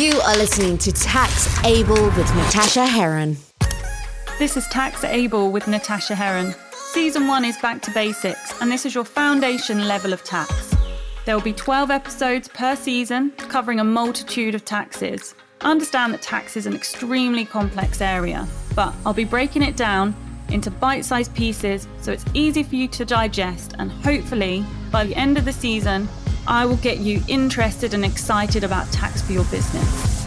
You are listening to Tax Able with Natasha Heron. This is Tax Able with Natasha Heron. Season 1 is back to basics, and this is your foundation level of tax. There will be 12 episodes per season covering a multitude of taxes. Understand that tax is an extremely complex area, but I'll be breaking it down into bite sized pieces so it's easy for you to digest, and hopefully, by the end of the season, I will get you interested and excited about tax for your business.